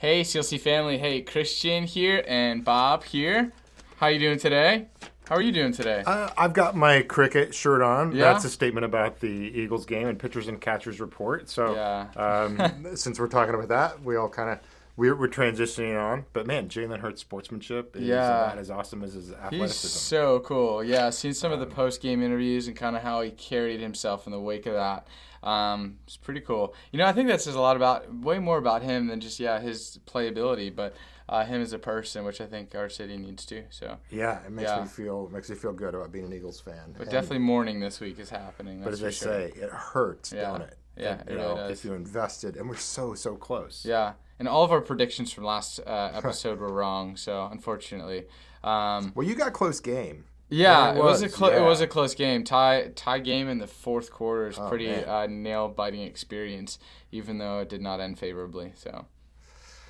Hey, CLC family. Hey, Christian here and Bob here. How you doing today? How are you doing today? Uh, I've got my cricket shirt on. Yeah? That's a statement about the Eagles game and pitchers and catchers report. So, Yeah. um, since we're talking about that, we all kind of we're, we're transitioning on. But man, Jalen Hurts' sportsmanship is Yeah. about as awesome as his athleticism. He's so cool. Yeah, seen some of the post game interviews and kind of how he carried himself in the wake of that. Um, it's pretty cool. You know, I think that says a lot about, way more about him than just yeah his playability, but uh, him as a person, which I think our city needs to. So, yeah, it makes Yeah. me feel makes me feel good about being an Eagles fan. but And- definitely mourning this week is happening. But as I sure. say, it hurts, Yeah. don't it? Yeah, And, it you really know, does. If you invested, and we're so so close. Yeah, and all of our predictions from last uh, episode were wrong. So unfortunately, um, Well, you got close game. yeah, it it was, a was, clo- it was a close game. Tie tie game in the fourth quarter is Oh, pretty uh, nail biting experience, even though it did not end favorably. So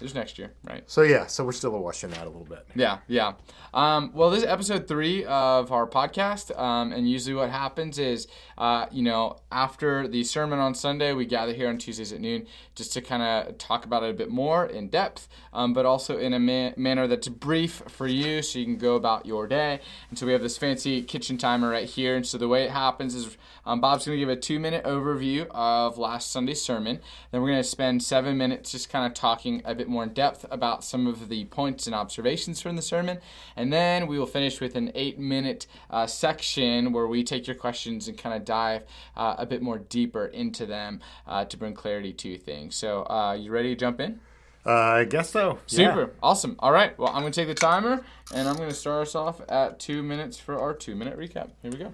there's next year, right? So yeah, so we're still watching that a little bit. Yeah, yeah. Um, well, this is episode three of our podcast, um, and usually what happens is, uh, you know, after the sermon on Sunday, we gather here on Tuesdays at noon just to kind of talk about it a bit more in depth, um, but also in a ma- manner that's brief for you, so you can go about your day. And so we have this fancy kitchen timer right here, and so the way it happens is um, Bob's going to give a two-minute overview of last Sunday's sermon. Then we're going to spend seven minutes just kind of talking a bit more in depth about some of the points and observations from the sermon. And then we will finish with an eight minute uh, section where we take your questions and kind of dive uh, a bit more deeper into them uh, to bring clarity to things. So, uh, you ready to jump in? Uh, I guess so. Yeah. Super. Awesome. All right. Well, I'm going to take the timer and I'm going to start us off at two minutes for our two minute recap. Here we go.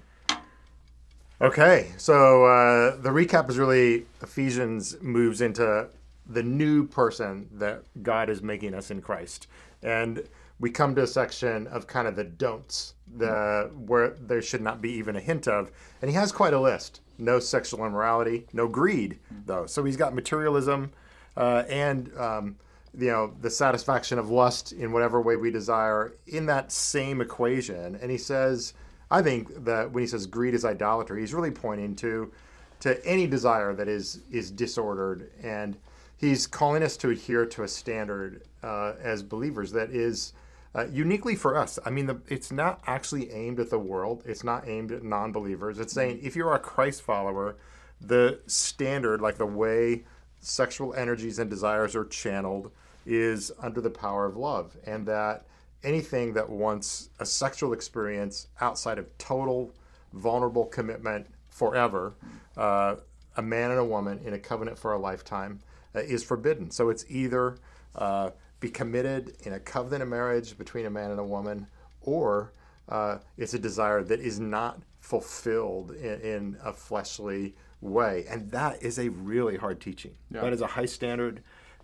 Okay, so uh, the recap is really Ephesians moves into the new person that God is making us in Christ, and we come to a section of kind of the don'ts, the where there should not be even a hint of, and he has quite a list. No sexual immorality, no greed, though. So he's got materialism, uh, and um, you know the satisfaction of lust in whatever way we desire in that same equation. And he says. I think that when he says greed is idolatry, he's really pointing to to any desire that is is disordered, and he's calling us to adhere to a standard uh, as believers that is uh, uniquely for us. I mean, the, it's not actually aimed at the world. It's not aimed at non-believers. It's saying if you're a Christ follower, the standard, like the way sexual energies and desires are channeled, is under the power of love, and that anything that wants a sexual experience outside of total vulnerable commitment forever, uh, a man and a woman in a covenant for a lifetime, is forbidden. So it's either uh, be committed in a covenant of marriage between a man and a woman, or uh, it's a desire that is not fulfilled in, in a fleshly way. And that is a really hard teaching. That is a high standard.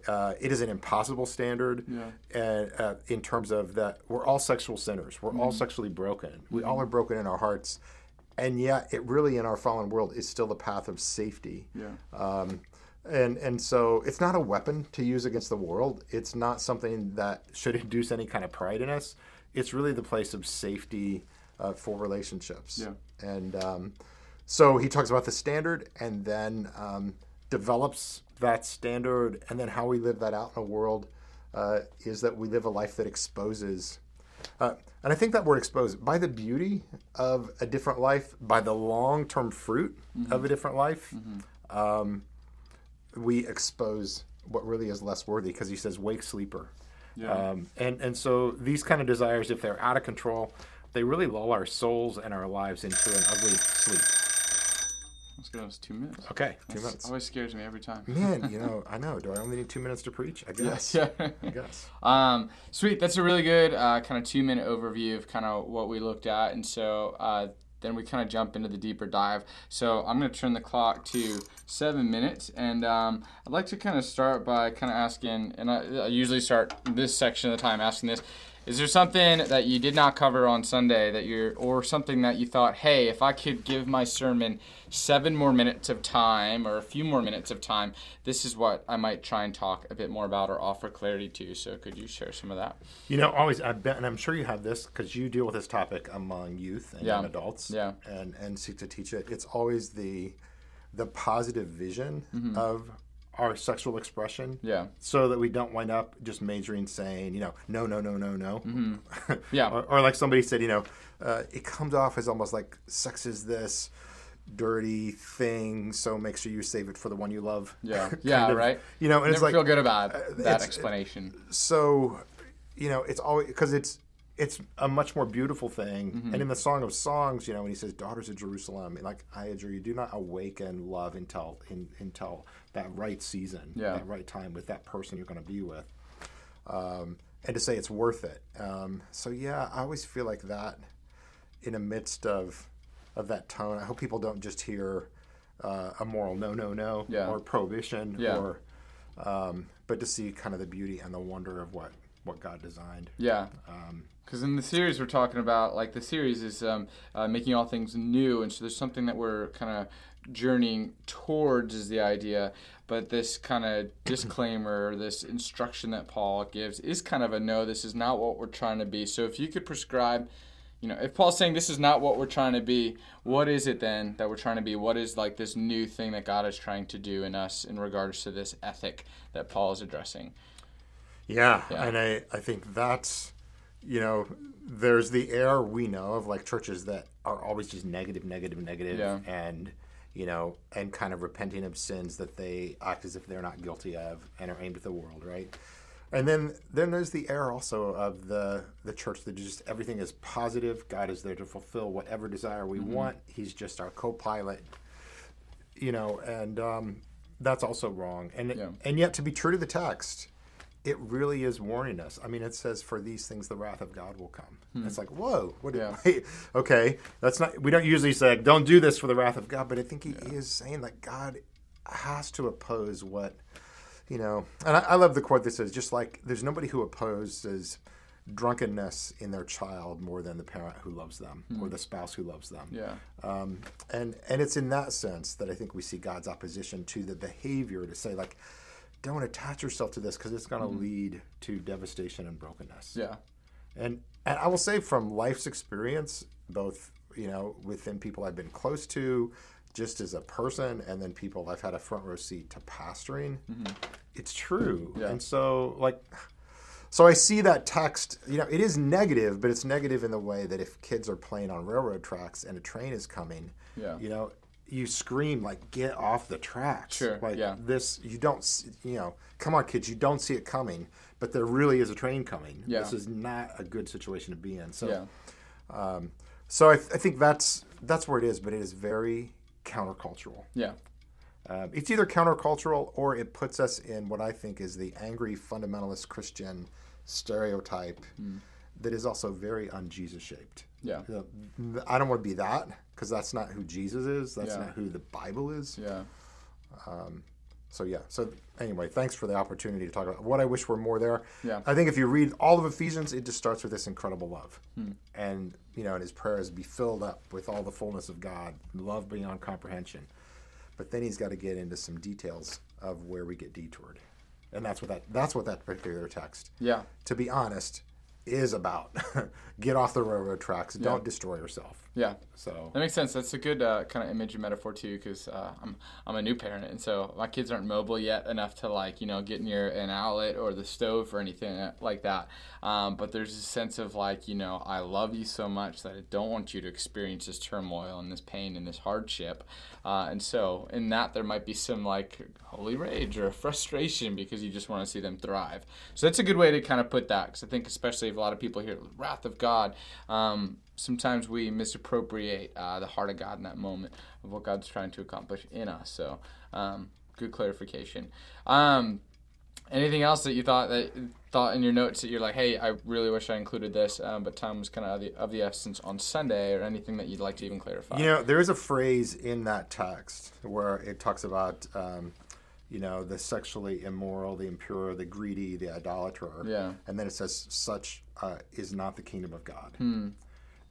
Uh, it is an impossible standard and, uh, in terms of that we're all sexual sinners. We're all sexually broken. We all are broken in our hearts. And yet, it really, in our fallen world, is still the path of safety. Yeah. Um, and and so it's not a weapon to use against the world. It's not something that should induce any kind of pride in us. It's really the place of safety uh, for relationships. Yeah. And um, so he talks about the standard, and then um, develops that standard, and then how we live that out in a world uh, is that we live a life that exposes. Uh, and I think that word exposed by the beauty of a different life, by the long term fruit of a different life, um, we expose what really is less worthy because he says, wake sleeper. Um, and, and so these kind of desires, if they're out of control, they really lull our souls and our lives into an ugly sleep. Let's go. It's two minutes. Okay, two That's minutes. Always scares me every time. Man, you know, I know. Do I only need two minutes to preach? I guess. Yeah. I guess. Um, sweet. That's a really good uh, kind of two minute overview of kind of what we looked at. And so uh, then we kind of jump into the deeper dive. So I'm going to turn the clock to seven minutes. And um, I'd like to kind of start by kind of asking, and I, I usually start this section of the time asking this. Is there something that you did not cover on Sunday that you're, or something that you thought, hey, if I could give my sermon seven more minutes of time or a few more minutes of time, this is what I might try and talk a bit more about or offer clarity to. So could you share some of that? You know, always, I bet, and I'm sure you have this because you deal with this topic among youth and Yeah. young adults Yeah. and, and seek to teach it. It's always the, the positive vision Mm-hmm. of our sexual expression. Yeah. So that we don't wind up just majoring saying, you know, no, no, no, no, no. Mm-hmm. Yeah. or, or like somebody said, you know, uh, it comes off as almost like sex is this dirty thing, so make sure you save it for the one you love. Yeah. Yeah, of- right. You know, and Never it's like feel good about that it's- explanation. so you know it's always because it's it's a much more beautiful thing Mm-hmm. and in the song of songs you know when he says daughters of jerusalem like i adjure you do not awaken love until in, until that right season Yeah. that right time with that person you're going to be with um, and to say it's worth it um, so yeah i always feel like that in the midst of of that tone i hope people don't just hear uh, a moral no no no Yeah. or prohibition Yeah. or um, but to see kind of the beauty and the wonder of what what God designed. Yeah. Um, Because in the series we're talking about, like the series is um, uh, making all things new, and so there's something that we're kind of journeying towards is the idea. But this kind of disclaimer, this instruction that Paul gives, is kind of a no. This is not what we're trying to be. So if you could prescribe, you know, if Paul's saying this is not what we're trying to be, what is it then that we're trying to be? What is like this new thing that God is trying to do in us in regards to this ethic that Paul is addressing? Yeah, Yeah. and I I think that's you know there's the air we know of like churches that are always just negative, negative, negative, Yeah. and you know and kind of repenting of sins that they act as if they're not guilty of and are aimed at the world, right? And then then there's the air also of the the church that just everything is positive. God is there to fulfill whatever desire we want. He's just our co-pilot. you know, and um, that's also wrong. And Yeah. and yet, to be true to the text, it really is warning us. I mean, it says, "For these things, the wrath of God will come." It's like, whoa, what? Yeah. Okay, that's not. We don't usually say, "Don't do this for the wrath of God," but I think he is saying that God has to oppose what, you know. And I, I love the quote that says, "Just like there's nobody who opposes." drunkenness in their child more than the parent who loves them or the spouse who loves them Yeah. um, and and it's in that sense that I think we see God's opposition to the behavior to say like, don't attach yourself to this because it's going to mm-hmm. lead to devastation and brokenness. Yeah. And and I will say from life's experience, both you know within people I've been close to, just as a person, and then people I've had a front row seat to pastoring, mm-hmm. it's true. Yeah. And so like. So I see that text, you know, it is negative, but it's negative in the way that if kids are playing on railroad tracks and a train is coming, Yeah. you know, you scream like get off the tracks. Sure, Like yeah. this you don't you know, come on kids, you don't see it coming, but there really is a train coming. Yeah. This is not a good situation to be in. So Yeah. um, so I, th- I think that's that's where it is, but it is very countercultural. Yeah. Um, it's either countercultural or it puts us in what I think is the angry fundamentalist Christian stereotype that is also very un-Jesus shaped. Yeah. I don't want to be that because that's not who Jesus is. That's Yeah. not who the Bible is. Yeah. So yeah. So anyway, thanks for the opportunity to talk about what I wish were more there. Yeah. I think if you read all of Ephesians, it just starts with this incredible love, Hmm. and you know, and his prayer is be filled up with all the fullness of God, love beyond comprehension. But then he's got to get into some details of where we get detoured, and that's what that that's what that particular text, Yeah. to be honest, is about. get off the railroad tracks. Don't destroy yourself. Yeah. So That makes sense. That's a good uh, kind of image and metaphor too, because uh, I'm I'm a new parent, and so my kids aren't mobile yet enough to like you know get near an outlet or the stove or anything like that. Um, but there's a sense of like you know I love you so much that I don't want you to experience this turmoil and this pain and this hardship. Uh, and so in that there might be some like holy rage or frustration because you just want to see them thrive. So that's a good way to kind of put that, because I think especially if a lot of people hear wrath of God. Um, sometimes we misappropriate uh, the heart of God in that moment of what God's trying to accomplish in us. So, um, good clarification. Um, anything else that you thought that thought in your notes that you're like, hey, I really wish I included this, um, but time was kind of of the, of the essence on Sunday, or anything that you'd like to even clarify? You know, there is a phrase in that text where it talks about, um, you know, the sexually immoral, the impure, the greedy, the idolater. Yeah. And then it says, such uh, is not the kingdom of God. Hmm.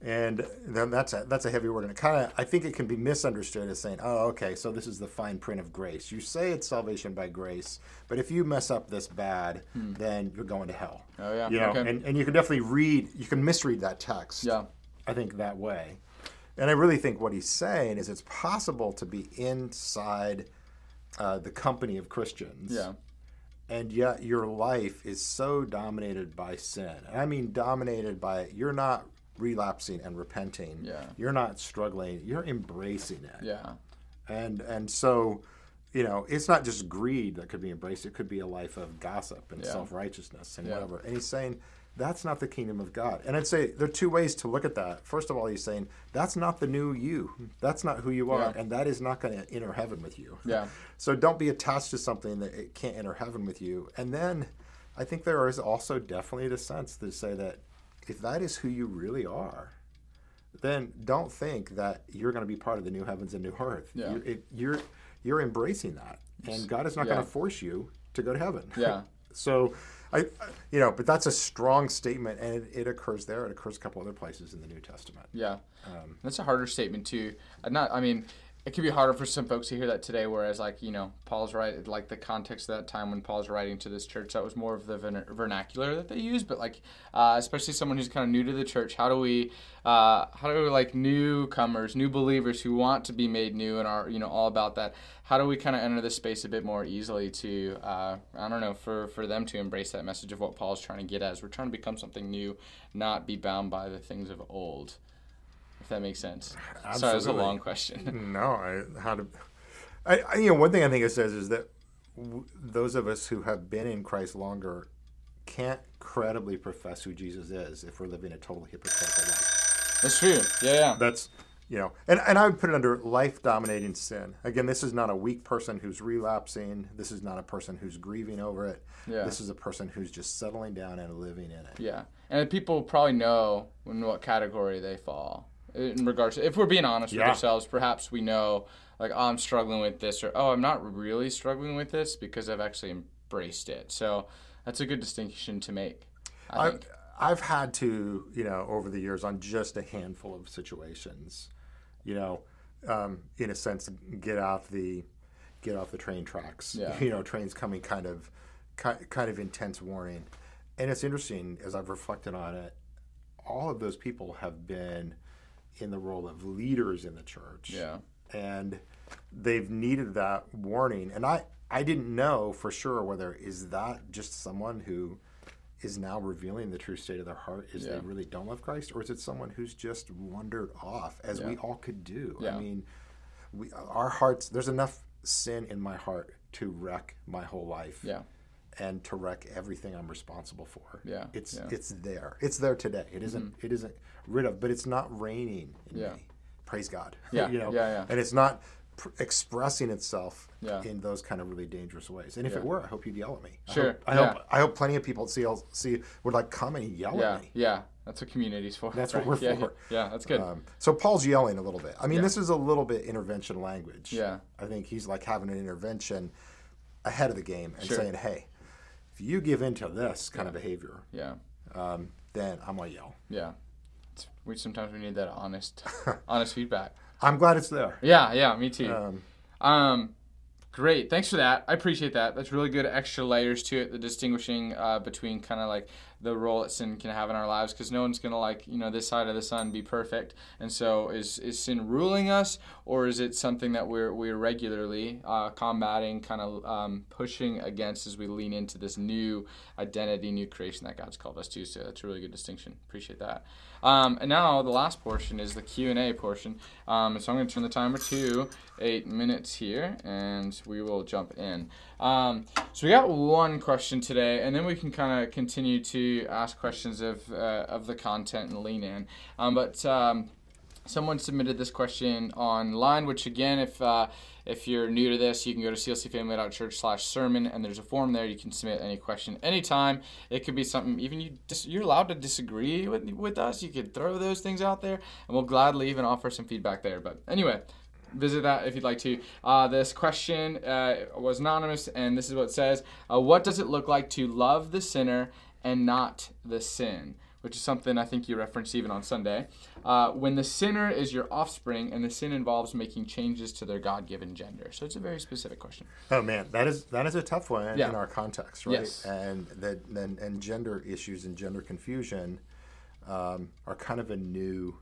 And then that's a, that's a heavy word. And it kind of, I think it can be misunderstood as saying, oh, okay, so this is the fine print of grace. You say it's salvation by grace, but if you mess up this bad, then you're going to hell. Hmm. Oh, yeah. You know, Okay. and, and you can definitely read, you can misread that text. Yeah. I think that way. And I really think what he's saying is it's possible to be inside uh, the company of Christians. Yeah. And yet your life is so dominated by sin. And I mean dominated by it. you're not relapsing and repenting. Yeah. You're not struggling. You're embracing it. Yeah. And and so, you know, it's not just greed that could be embraced. It could be a life of gossip and Yeah. self righteousness and Yeah. whatever. And he's saying that's not the kingdom of God. And I'd say there are two ways to look at that. First of all, he's saying that's not the new you. That's not who you are, Yeah. and that is not going to enter heaven with you. Yeah. So don't be attached to something that it can't enter heaven with you. And then I think there is also definitely the sense to say that if that is who you really are, then don't think that you're going to be part of the new heavens and new earth. Yeah. You're, it, you're you're embracing that, and God is not going to force you to go to heaven. Yeah. so, I, you know, but that's a strong statement, and it, it occurs there. It occurs a couple other places in the New Testament. Yeah, Um, that's a harder statement too. Uh, Not, I mean, it could be harder for some folks to hear that today. Whereas, like you know, Paul's right, like the context of that time when Paul's writing to this church, that was more of the vernacular that they use. But like, uh, especially someone who's kind of new to the church, how do we, uh, how do we like newcomers, new believers who want to be made new and are you know all about that? How do we kind of enter this space a bit more easily to, uh, I don't know, for for them to embrace that message of what Paul's trying to get at? We're trying to become something new, not be bound by the things of old. If that makes sense. Sorry, it was a long question. No, I how to. I, I you know one thing I think it says is that w- those of us who have been in Christ longer can't credibly profess who Jesus is if we're living a total hypocritical life. That's true. Yeah, yeah. That's you know, and, and I would put it under life dominating sin. Again, this is not a weak person who's relapsing. This is not a person who's grieving over it. Yeah. This is a person who's just settling down and living in it. Yeah. And people probably know in what category they fall. In regards to, if we're being honest with ourselves, perhaps we know, like, oh, I'm struggling with this, or oh, I'm not really struggling with this because I've actually embraced it. So that's a good distinction to make. I I've. I've had to, you know, over the years on just a handful of situations, you know, um, in a sense, get off the get off the train tracks. Yeah. You know, trains coming kind of kind of intense warning. And it's interesting as I've reflected on it, all of those people have been in the role of leaders in the church Yeah. and they've needed that warning and i i didn't know for sure whether is that just someone who is now revealing the true state of their heart is Yeah. they really don't love christ or is it someone who's just wandered off as we all could do Yeah. i mean we our hearts there's enough sin in my heart to wreck my whole life Yeah. And to wreck everything I'm responsible for. Yeah, It's yeah. Mm-hmm. it's there. It's there today. It isn't it isn't rid of, but it's not reigning in Yeah. me. Praise God. Yeah, you know. yeah, yeah. And it's not pr- expressing itself Yeah. in those kind of really dangerous ways. And if it were, I hope you'd yell at me. I Sure, hope, I hope I hope plenty of people see see would like come and yell Yeah. at me. Yeah. That's what community's for. That's what we're yeah, for. Yeah. That's good. Um, so Paul's yelling a little bit. I mean, Yeah. this is a little bit intervention language. Yeah. I think he's like having an intervention ahead of the game and Sure. saying, "Hey, you give into this kind of behavior, yeah. um, then I'm gonna yell." Yeah. It's, we sometimes we need that honest, honest feedback. I'm glad it's there. Yeah. Yeah. Me too. Um, Um, great. Thanks for that. I appreciate that. That's really good extra layers to it. The distinguishing uh, between kind of like the role that sin can have in our lives, because no one's gonna like you know this side of the sun be perfect. And so, is is sin ruling us, or is it something that we're we're regularly uh, combating, kind of um, pushing against as we lean into this new identity, new creation that God's called us to? So that's a really good distinction. Appreciate that. Um, and now the last portion is the Q and A portion. Um, so I'm going to turn the timer to eight minutes here, and we will jump in. Um, so we got one question today, and then we can kind of continue to ask questions of uh, of the content and lean in. Um, but um, someone submitted this question online, which again, if uh, if you're new to this, you can go to clcfamily.church slash sermon, and there's a form there. You can submit any question anytime. It could be something, even you you're allowed to disagree with, with us. You could throw those things out there, and we'll gladly even offer some feedback there. But anyway, visit that if you'd like to. Uh, this question uh, was anonymous, and this is what it says uh, What does it look like to love the sinner and not the sin? Which is something I think you referenced even on Sunday. Uh, when the sinner is your offspring and the sin involves making changes to their God given gender. So it's a very specific question. oh man, that is that is a tough one Yeah. in our context, right? Yes. And that and, and gender issues and gender confusion um, are kind of a new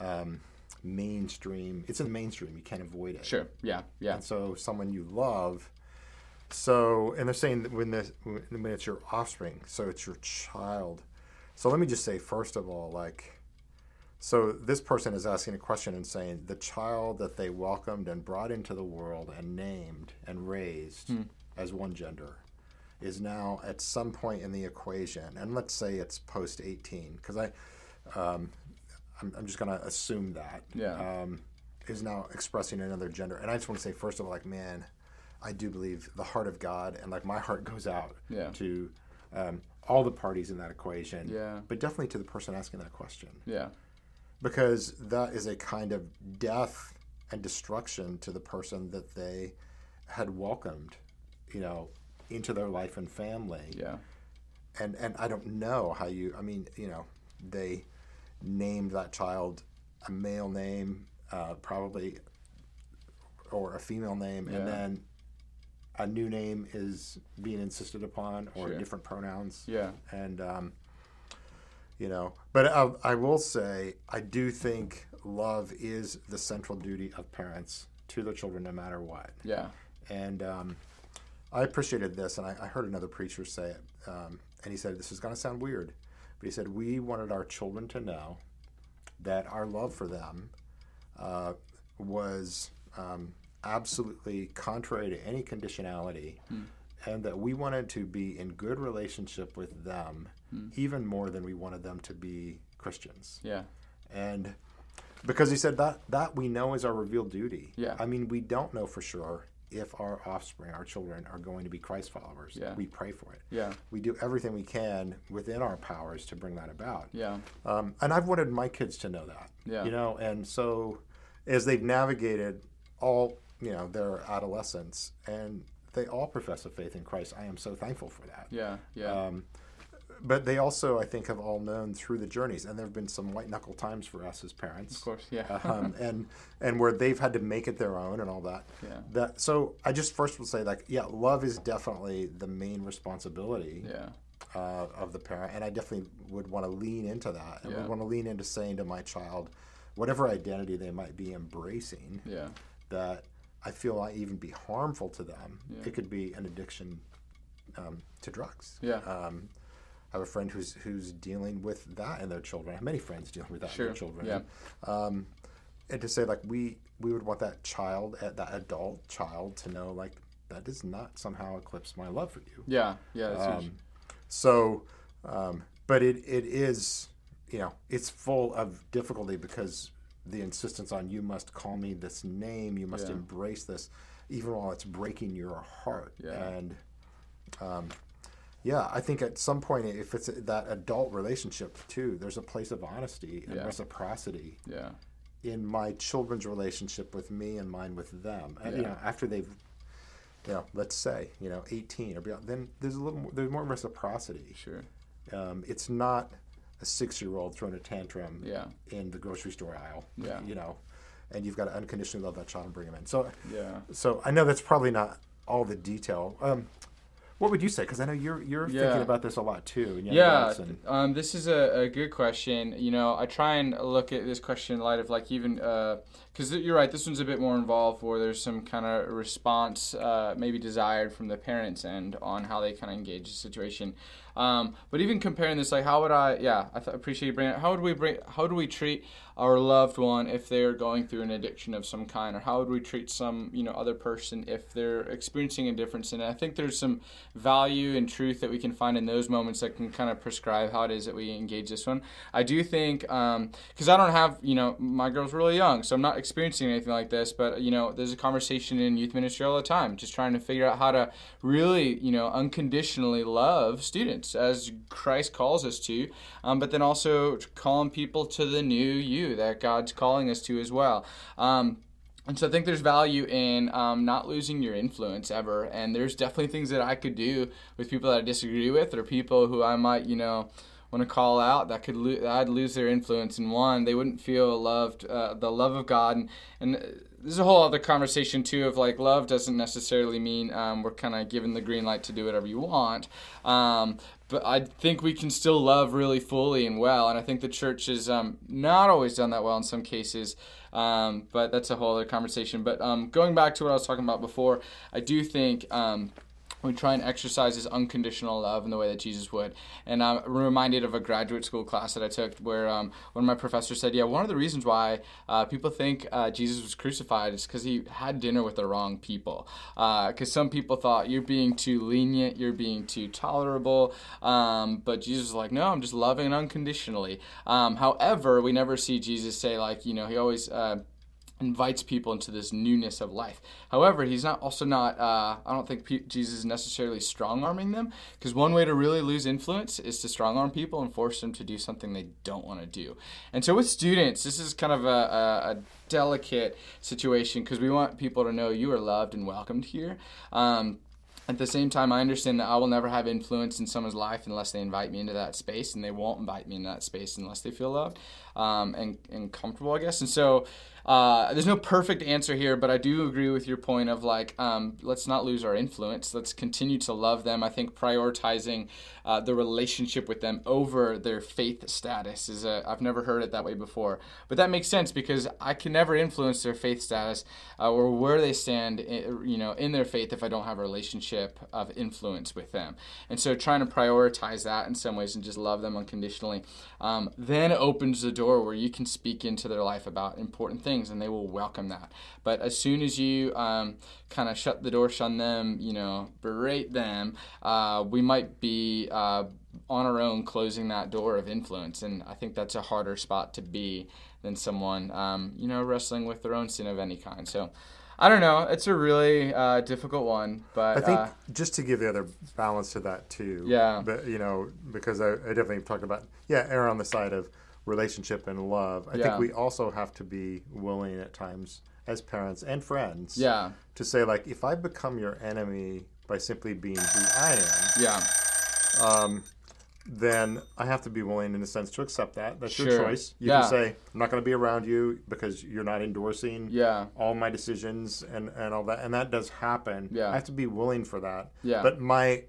um, mainstream. It's in the mainstream. You can't avoid it. Sure. Yeah. Yeah. And so someone you love. So and they're saying that when the when it's your offspring, so it's your child. So let me just say first of all, like. So this person is asking a question and saying the child that they welcomed and brought into the world and named and raised Hmm. as one gender is now at some point in the equation, and let's say it's post 18, because I, um, I'm, I'm just going to assume that Yeah. um, is now expressing another gender. And I just want to say, first of all, like, man, I do believe the heart of God, and like my heart goes out Yeah. to um, all the parties in that equation, Yeah. but definitely to the person asking that question Yeah. Because that is a kind of death and destruction to the person that they had welcomed, you know, into their life and family. Yeah. And and I don't know how you. I mean, you know, they named that child a male name, uh, probably, or a female name, Yeah. and then a new name is being insisted upon, or Sure. different pronouns Yeah. and um, you know? But I, I will say i do think love is the central duty of parents to their children no matter what. Yeah. and um, i appreciated this and I, I heard another preacher say it um, and he said this is going to sound weird but he said we wanted our children to know that our love for them uh, was um, absolutely contrary to any conditionality and that we wanted to be in good relationship with them even more than we wanted them to be christians Yeah. and because he said that that we know is our revealed duty Yeah. i mean we don't know for sure if our offspring our children are going to be christ followers Yeah. we pray for it Yeah. we do everything we can within our powers to bring that about Yeah. um, and I've wanted my kids to know that. Yeah. You know, and so as they've navigated all, you know, their adolescence, and they all profess a faith in Christ, I am so thankful for that. Yeah. Yeah. Um, but they also, I think, have all known through the journeys, and there have been some white knuckle times for us as parents. of course. Yeah. um, and and where they've had to make it their own and all that. Yeah. That so I just first will say like yeah, love is definitely the main responsibility yeah. uh, of the parent, and I definitely would want to lean into that, and Yeah. would want to lean into saying to my child, whatever identity they might be embracing, Yeah. that I feel I even be harmful to them. Yeah. It could be an addiction um, to drugs. Yeah. Um, I have a friend who's who's dealing with that in their children. I have many friends dealing with that in Sure. their children. Yeah. Um, and to say like we we would want that child, uh, that adult child, to know like that does not somehow eclipse my love for you. Yeah. Yeah. Um, so, um, but it, it is, you know, it's full of difficulty because the insistence on you must call me this name, you must Yeah. embrace this, even while it's breaking your heart. Yeah. And um, yeah, I think at some point, if it's that adult relationship too, there's a place of honesty and Yeah. reciprocity Yeah. in my children's relationship with me and mine with them. And, You know, after they've, you know, let's say, you know, 18 or beyond, then there's a little more, there's more reciprocity. Sure. Um, it's not a six-year-old throwing a tantrum Yeah. in the grocery store aisle. Yeah. You know, and you've got to unconditionally love that child and bring him in. So, Yeah. so I know that's probably not all the detail. Um, what would you say? Because I know you're you're Yeah. thinking about this a lot too. Yeah, and, um, this is a, a good question. You know, I try and look at this question in light of like even because you're right. This one's a bit more involved, where there's some kind of response, uh, maybe desired from the parents' end on how they kind of engage the situation. Um, but even comparing this, like, how would I? Yeah, I th- appreciate you bringing. it. How would we bring? How do we treat our loved one if they're going through an addiction of some kind, or how would we treat some you know other person if they're experiencing a difference? And I think there's some value and truth that we can find in those moments that can kind of prescribe how it is that we engage this one. I do think because I don't have you know my girl's really young, so I'm not experiencing anything like this. But you know, there's a conversation in youth ministry all the time, just trying to figure out how to really you know unconditionally love students as Christ calls us to, um, but then also calling people to the new you that God's calling us to as well. Um, and so I think there's value in um, not losing your influence ever. And there's definitely things that I could do with people that I disagree with or people who I might, you know, want to call out, that could lo- that'd lose their influence. And one, they wouldn't feel loved, uh, the love of God, and, and there's a whole other conversation too of like love doesn't necessarily mean um, we're kind of given the green light to do whatever you want. Um, but I think we can still love really fully and well, and I think the church has um, not always done that well in some cases. Um, but that's a whole other conversation. But um, going back to what I was talking about before, I do think we try and exercise his unconditional love in the way that Jesus would. And I'm reminded of a graduate school class that I took where um, one of my professors said, Yeah, one of the reasons why uh, people think uh, Jesus was crucified is because he had dinner with the wrong people. Because uh, some people thought you're being too lenient, you're being too tolerable. Um, but Jesus was like, No, I'm just loving unconditionally. Um, however, we never see Jesus say, like, you know, he always uh, invites people into this newness of life. However, he's not also not. Uh, I don't think P- Jesus is necessarily strong arming them because one way to really lose influence is to strong arm people and force them to do something they don't want to do. And so with students, this is kind of a, a, a delicate situation because we want people to know you are loved and welcomed here. Um, at the same time, I understand that I will never have influence in someone's life unless they invite me into that space, and they won't invite me into that space unless they feel loved um, and, and comfortable, I guess. And so uh, there's no perfect answer here, but I do agree with your point of like, um, let's not lose our influence. Let's continue to love them. I think prioritizing uh, the relationship with them over their faith status is a, I've never heard it that way before, but that makes sense because I can never influence their faith status uh, or where they stand, in, you know, in their faith if I don't have a relationship of influence with them. And so trying to prioritize that in some ways and just love them unconditionally, um, then opens the door where you can speak into their life about important things things and they will welcome that. But as soon as you um, kind of shut the door, shun them, you know, berate them, uh, we might be uh, on our own closing that door of influence. And I think that's a harder spot to be than someone, um, you know, wrestling with their own sin of any kind. So, I don't know. It's a really uh, difficult one, but I think uh, just to give the other balance to that too. Yeah. But you know, because I, I definitely talked about yeah, err on the side of relationship and love. I Yeah. think we also have to be willing at times as parents and friends yeah, to say like if I become your enemy by simply being who I am, yeah, um, then I have to be willing, in a sense, to accept that. That's your Sure. choice. You Yeah. can say, I'm not going to be around you because you're not endorsing yeah, all my decisions and, and all that. And that does happen. Yeah. I have to be willing for that. Yeah. But my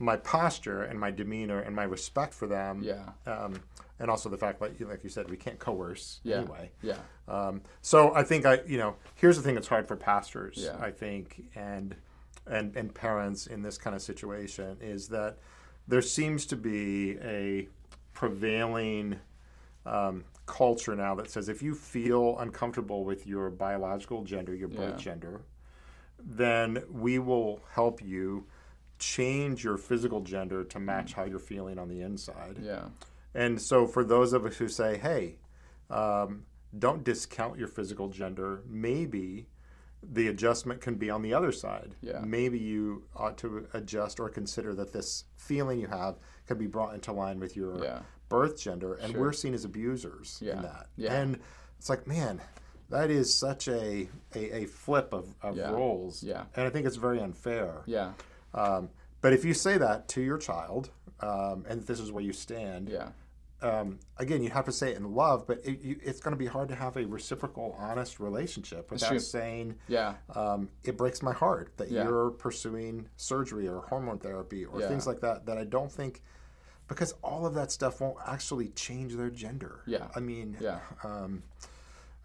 my posture and my demeanor and my respect for them, yeah, um, and also the fact, like, like you said, we can't coerce Yeah. anyway. yeah, Um, so I think I, you know, here's the thing that's hard for pastors, Yeah. I think, and and and parents in this kind of situation is that there seems to be a prevailing um, culture now that says if you feel uncomfortable with your biological gender, your birth Yeah. gender, then we will help you change your physical gender to match how you're feeling on the inside. yeah, And so, for those of us who say, hey, um, don't discount your physical gender, maybe the adjustment can be on the other side. Yeah. Maybe you ought to adjust or consider that this feeling you have can be brought into line with your yeah, birth gender. And Sure. we're seen as abusers Yeah. in that. And it's like, man, that is such a, a, a flip of, of roles. Yeah. And I think it's very unfair. yeah, Um, but if you say that to your child, um, and this is where you stand, yeah, um, again, you have to say it in love, but it, you, it's going to be hard to have a reciprocal, honest relationship without saying, yeah, um, it breaks my heart that Yeah. you're pursuing surgery or hormone therapy or Yeah. things like that, that I don't think, because all of that stuff won't actually change their gender. Yeah. I mean, yeah, um,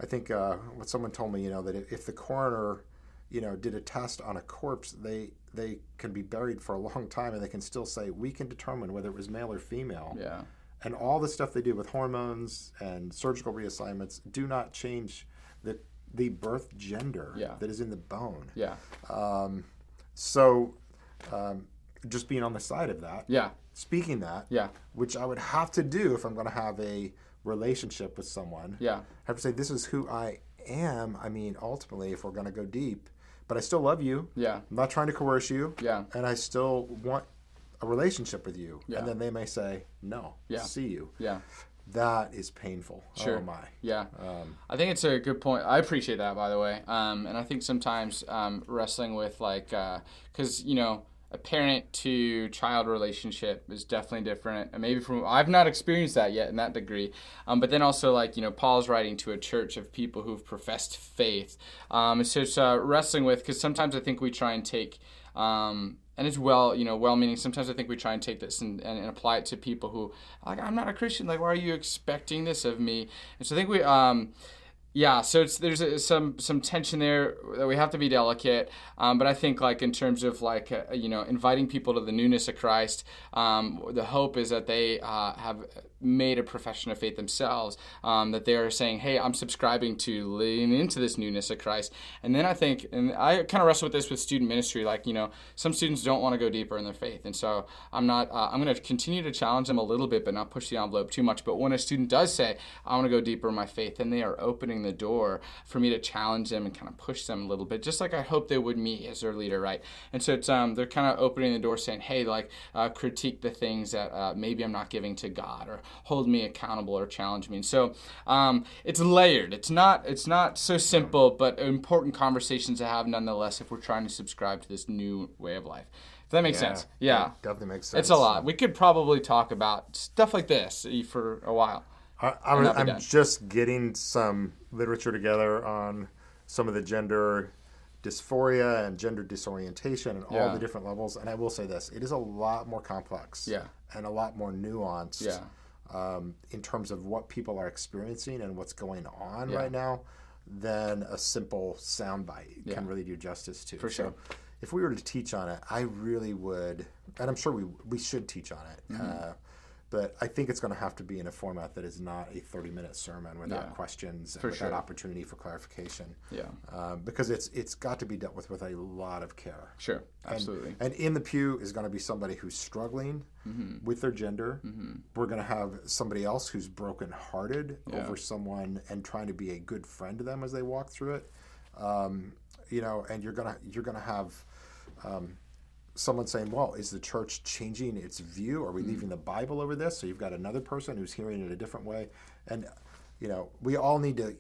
I think uh, what someone told me, you know, that if, if the coroner, you know, did a test on a corpse, they they can be buried for a long time and they can still say we can determine whether it was male or female yeah, and all the stuff they do with hormones and surgical reassignments do not change the the birth gender Yeah. that is in the bone. yeah, Um, so, um, just being on the side of that, yeah, speaking that, yeah, which I would have to do if I'm going to have a relationship with someone. yeah, I have to say this is who I am. I mean, ultimately, if we're going to go deep, but I still love you. yeah, I'm not trying to coerce you, yeah, and I still want a relationship with you. Yeah. And then they may say, "No, Yeah. see you." yeah, That is painful. Sure. Oh my. yeah. Um, I think it's a good point. I appreciate that, by the way. Um, and I think sometimes um, wrestling with like, because you know, a parent to child relationship is definitely different and maybe from i've not experienced that yet in that degree um, but then also like you know paul's writing to a church of people who've professed faith um, so it's uh, wrestling with because sometimes i think we try and take um, and it's well, you know, well-meaning. Sometimes I think we try and take this and, and, and, apply it to people who, like, I'm not a Christian. Like, why are you expecting this of me? And so I think we, um, yeah, so it's there's a, some some tension there that we have to be delicate, um, but I think like in terms of like uh, you know inviting people to the newness of Christ, um, the hope is that they uh, have made a profession of faith themselves, um, that they are saying, hey, I'm subscribing to lean into this newness of Christ, and then I think, and I kind of wrestle with this with student ministry, like you know some students don't want to go deeper in their faith, and so I'm not uh, I'm going to continue to challenge them a little bit, but not push the envelope too much. But when a student does say, I want to go deeper in my faith, then they are opening the door for me to challenge them and kind of push them a little bit, just like I hope they would me as their leader, right? And so it's um, they're kind of opening the door, saying, "Hey, like uh, critique the things that uh, maybe I'm not giving to God, or hold me accountable, or challenge me." And so um, it's layered. It's not it's not so simple, but important conversations to have nonetheless if we're trying to subscribe to this new way of life. If that makes Yeah, sense. Yeah. definitely makes sense. It's a lot. We could probably talk about stuff like this for a while. I, I'm, I'm just getting some literature together on some of the gender dysphoria and gender disorientation and all the different levels. And I will say this: it is a lot more complex, Yeah. and a lot more nuanced, Yeah. Um, in terms of what people are experiencing and what's going on Yeah. right now, than a simple soundbite Yeah. can really do justice to. For sure. So if we were to teach on it, I really would, and I'm sure we we should teach on it. Mm-hmm. Uh, but I think it's going to have to be in a format that is not a 30 minute sermon without Yeah. questions and without sure. opportunity for clarification. Yeah. Um, because it's it's got to be dealt with with a lot of care. Sure. Absolutely. And in the pew is going to be somebody who's struggling Mm-hmm. with their gender. We're going to have somebody else who's brokenhearted Yeah. over someone and trying to be a good friend to them as they walk through it. Um, you know, and you're gonna you're gonna have um, someone saying, "Well, is the church changing its view? Are we Mm-hmm. leaving the Bible over this?" So you've got another person who's hearing it a different way, and you know, we all need to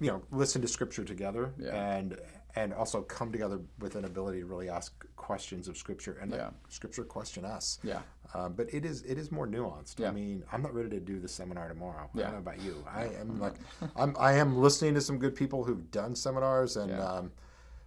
you know listen to scripture together Yeah. and and also come together with an ability to really ask questions of scripture and let Yeah. scripture question us Yeah. um, but it is it is more nuanced Yeah. i mean i'm not ready to do the seminar tomorrow Yeah. i don't know about you i am like i'm i am listening to some good people who've done seminars and um,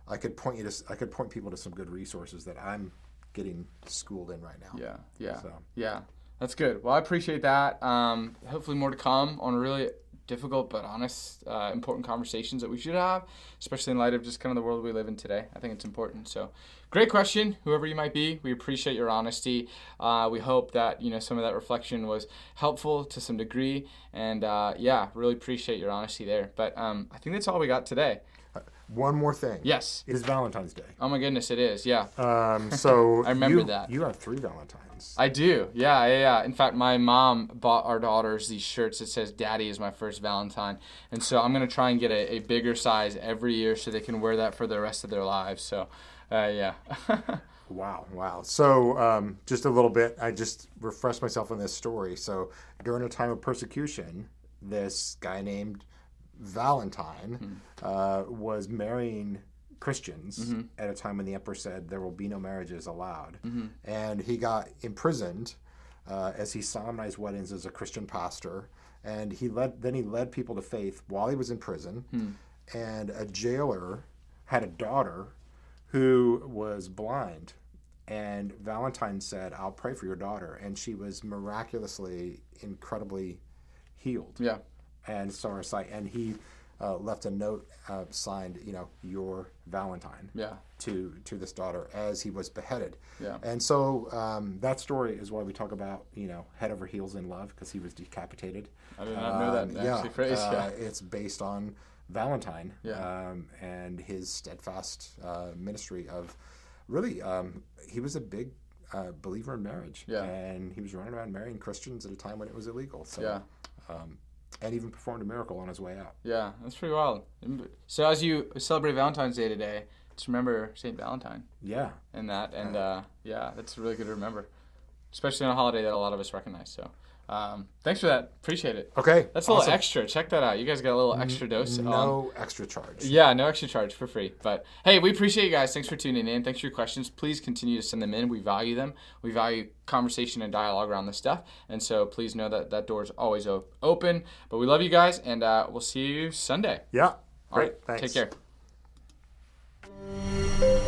i could point you to i could point people to some good resources that i'm getting schooled in right now Yeah, yeah, So. yeah. That's good. Well, I appreciate that. Um, hopefully, more to come on really difficult but honest, uh, important conversations that we should have, especially in light of just kind of the world we live in today. I think it's important. So, great question, whoever you might be. We appreciate your honesty. Uh, we hope that you know some of that reflection was helpful to some degree, and uh, yeah, really appreciate your honesty there. But um, I think that's all we got today. One more thing Yes. it is valentine's day Oh my goodness, it is. Yeah. um, so I remember you, that. you have three valentines I do. Yeah, yeah, yeah. In fact, my mom bought our daughters these shirts that says "Daddy is my first Valentine," and so I'm gonna try and get a, a bigger size every year so they can wear that for the rest of their lives. So, uh, yeah. Wow, wow. So, um, just a little bit, I just refreshed myself on this story. So, during a time of persecution, this guy named Valentine uh, was marrying Christians at a time when the emperor said there will be no marriages allowed. And he got imprisoned uh, as he solemnized weddings as a Christian pastor. And he led, then he led people to faith while he was in prison. And a jailer had a daughter who was blind. And Valentine said, I'll pray for your daughter. And she was miraculously, incredibly healed yeah. And her sight. And he uh, left a note uh, signed, you know, your Valentine Yeah. to, to this daughter as he was beheaded. Yeah. And so um, that story is why we talk about, you know, head over heels in love because he was decapitated. I did not know that Um, actually phrase. uh, Yeah. it's based on Valentine Yeah. um, and his steadfast uh, ministry of really, um, he was a big uh, believer in marriage. Yeah. And he was running around marrying Christians at a time when it was illegal. So, Yeah. um, and even performed a miracle on his way out. Yeah. That's pretty wild. So as you celebrate Valentine's Day today, just remember Saint Valentine Yeah. and that, and uh, yeah, that's really good to remember, especially on a holiday that a lot of us recognize. So um, thanks for that. Appreciate it. Okay. That's a little extra. Check that out. You guys got a little extra dose. No extra charge. yeah, no extra charge for free. But hey, we appreciate you guys. Thanks for tuning in. Thanks for your questions. Please continue to send them in. We value them. We value conversation and dialogue around this stuff. And so please know that that door is always o- open. But we love you guys, and uh, we'll see you Sunday. Yeah. All right. Great. Thanks. Take care.